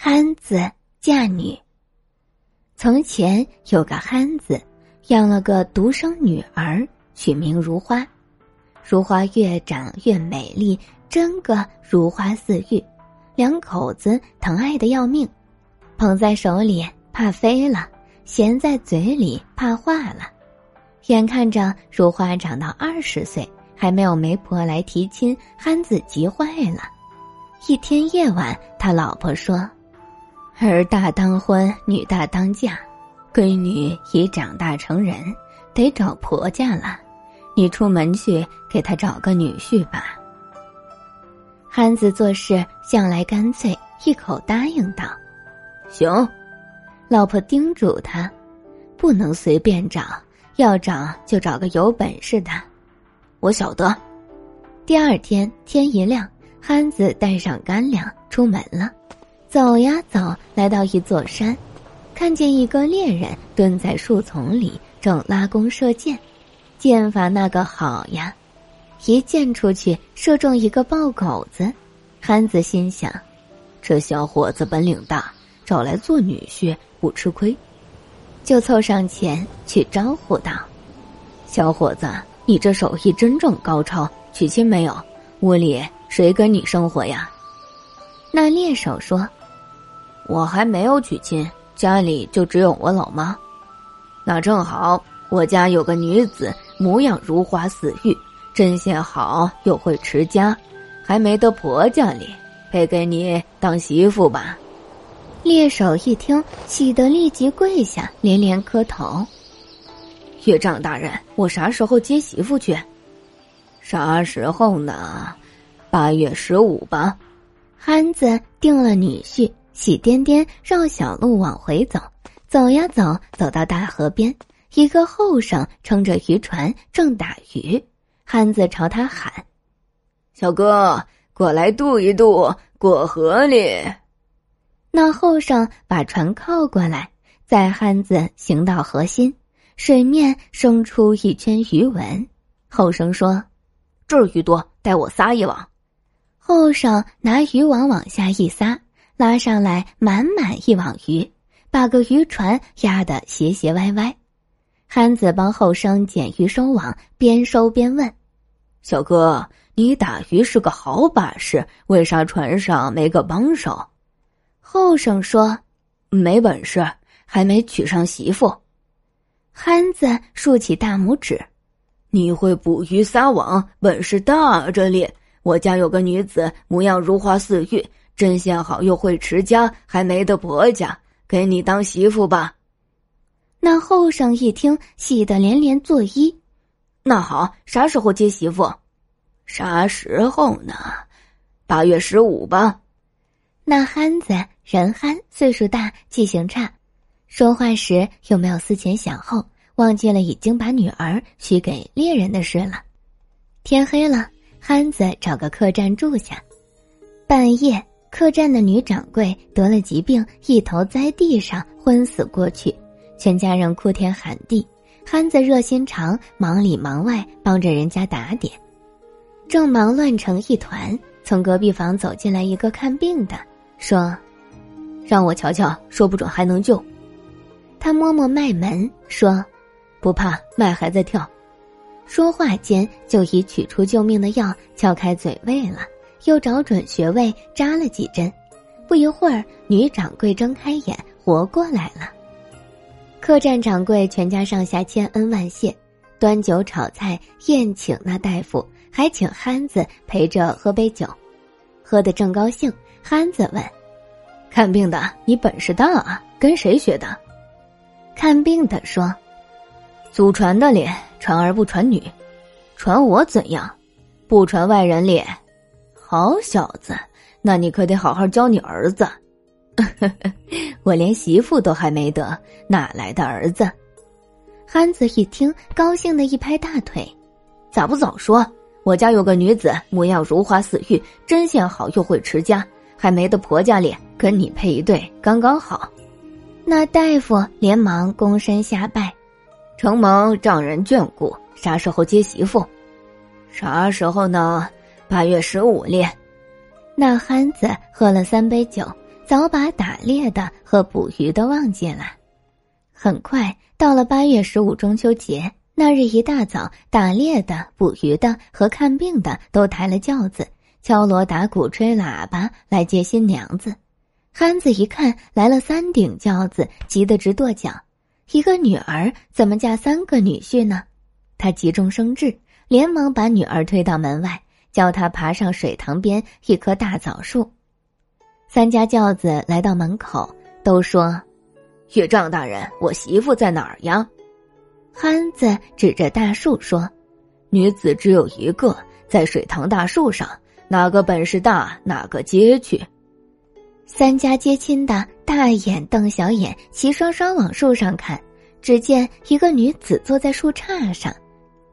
憨子嫁女。从前有个憨子，养了个独生女儿，取名如花。如花越长越美丽，真个如花似玉，两口子疼爱的要命，捧在手里怕飞了，衔在嘴里怕化了。眼看着如花长到二十岁，还没有媒婆来提亲，憨子急坏了。一天夜晚，他老婆说。儿大当婚，女大当嫁，闺女已长大成人，得找婆家了。你出门去给她找个女婿吧。憨子做事向来干脆，一口答应道：“行。”老婆叮嘱他，不能随便找，要找就找个有本事的。我晓得。第二天天一亮，憨子带上干粮出门了。走呀走，来到一座山，看见一个猎人蹲在树丛里，正拉弓射箭，箭法那个好呀，一箭出去射中一个豹狗子。憨子心想，这小伙子本领大，找来做女婿不吃亏，就凑上前去招呼道：“小伙子，你这手艺真正高超，娶亲没有？屋里谁跟你生活呀？”那猎手说。我还没有娶亲，家里就只有我老妈。那正好，我家有个女子，模样如花似玉，针线好，又会持家，还没得婆家里，配给你当媳妇吧。猎手一听，喜得立即跪下，连连磕头。岳丈大人，我啥时候接媳妇去？啥时候呢？八月十五吧。憨子定了女婿。喜颠颠绕小路往回走，走呀走，走到大河边，一个后生撑着渔船正打鱼。汉子朝他喊：“小哥，过来渡一渡，过河里。”那后生把船靠过来，载汉子行到河心，水面生出一圈鱼纹。后生说：“这儿鱼多，带我撒一网。”后生拿渔网往下一撒。拉上来满满一网鱼，把个渔船压得斜斜歪歪。憨子帮后生捡鱼收网，边收边问：“小哥，你打鱼是个好把式，为啥船上没个帮手？”后生说：“没本事，还没娶上媳妇。”憨子竖起大拇指：“你会捕鱼撒网，本事大着哩！我家有个女子，模样如花似玉。”针线好又会持家，还没得婆家，给你当媳妇吧。那后生一听，喜得连连作揖。那好，啥时候接媳妇？啥时候呢？八月十五吧。那憨子人憨，岁数大，记性差，说话时又没有思前想后，忘记了已经把女儿许给猎人的事了。天黑了，憨子找个客栈住下，半夜。客栈的女掌柜得了疾病，一头栽地上昏死过去，全家人哭天喊地。憨子热心肠，忙里忙外帮着人家打点。正忙乱成一团，从隔壁房走进来一个看病的，说：“让我瞧瞧，说不准还能救。”他摸摸脉门，说：“不怕，脉还在跳。”说话间就已取出救命的药，撬开嘴喂了。又找准穴位扎了几针，不一会儿，女掌柜睁开眼，活过来了。客栈掌柜全家上下千恩万谢，端酒炒菜宴请那大夫，还请憨子陪着喝杯酒。喝得正高兴，憨子问：“看病的，你本事大啊，跟谁学的？”看病的说：“祖传的咧，传儿不传女，传我怎样？不传外人脸。”好小子，那你可得好好教你儿子。我连媳妇都还没得，哪来的儿子？憨子一听，高兴的一拍大腿：“咋不早说？我家有个女子，模样如花似玉，针线好又会持家，还没得婆家脸，跟你配一对，刚刚好。”那大夫连忙躬身下拜：“承蒙丈人眷顾，啥时候接媳妇？啥时候呢？”八月十五猎，那憨子喝了三杯酒，早把打猎的和捕鱼的忘记了。很快到了八月十五中秋节那日一大早，打猎的、捕鱼的和看病的都抬了轿子，敲锣打鼓、吹喇叭来接新娘子。憨子一看来了三顶轿子，急得直跺脚。一个女儿怎么嫁三个女婿呢？他急中生智，连忙把女儿推到门外，叫他爬上水塘边一棵大枣树。三家轿子来到门口，都说。岳丈大人，我媳妇在哪儿呀？憨子指着大树说：“女子只有一个，在水塘大树上，哪个本事大，哪个接去。”三家接亲的大眼瞪小眼，齐刷刷往树上看，只见一个女子坐在树杈上，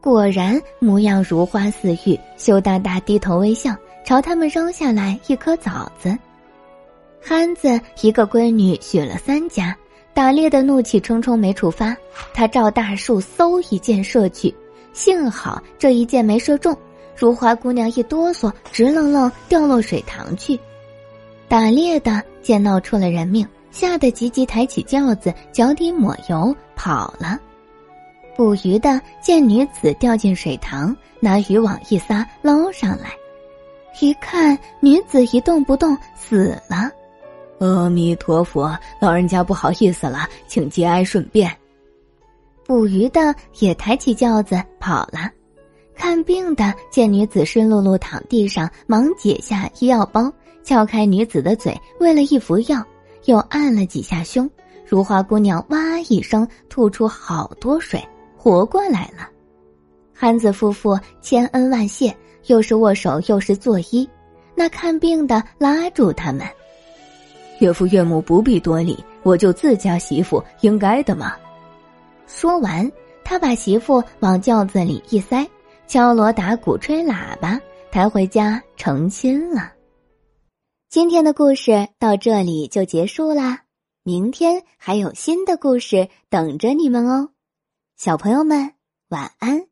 果然模样如花似玉，羞答答低头微笑，朝他们扔下来一颗枣子。憨子一个闺女许了三家。打猎的怒气冲冲没处发，他照大树嗖一箭射去，幸好这一箭没射中。如花姑娘一哆嗦，直愣愣掉落水塘去。打猎的见闹出了人命，吓得急急抬起轿子，脚底抹油跑了。捕鱼的见女子掉进水塘，拿渔网一撒捞上来，一看女子一动不动，死了。阿弥陀佛，老人家不好意思了，请节哀顺变。捕鱼的也抬起轿子跑了，看病的见女子湿漉漉躺地上，忙解下医药包，撬开女子的嘴，喂了一服药，又按了几下胸，如花姑娘哇一声吐出好多水，活过来了。憨子夫妇千恩万谢，又是握手又是作揖，那看病的拉住他们。岳父岳母不必多礼，我就自家媳妇，应该的嘛。说完，他把媳妇往轿子里一塞，敲锣打鼓吹喇叭，抬回家成亲了。今天的故事到这里就结束啦，明天还有新的故事等着你们哦，小朋友们晚安。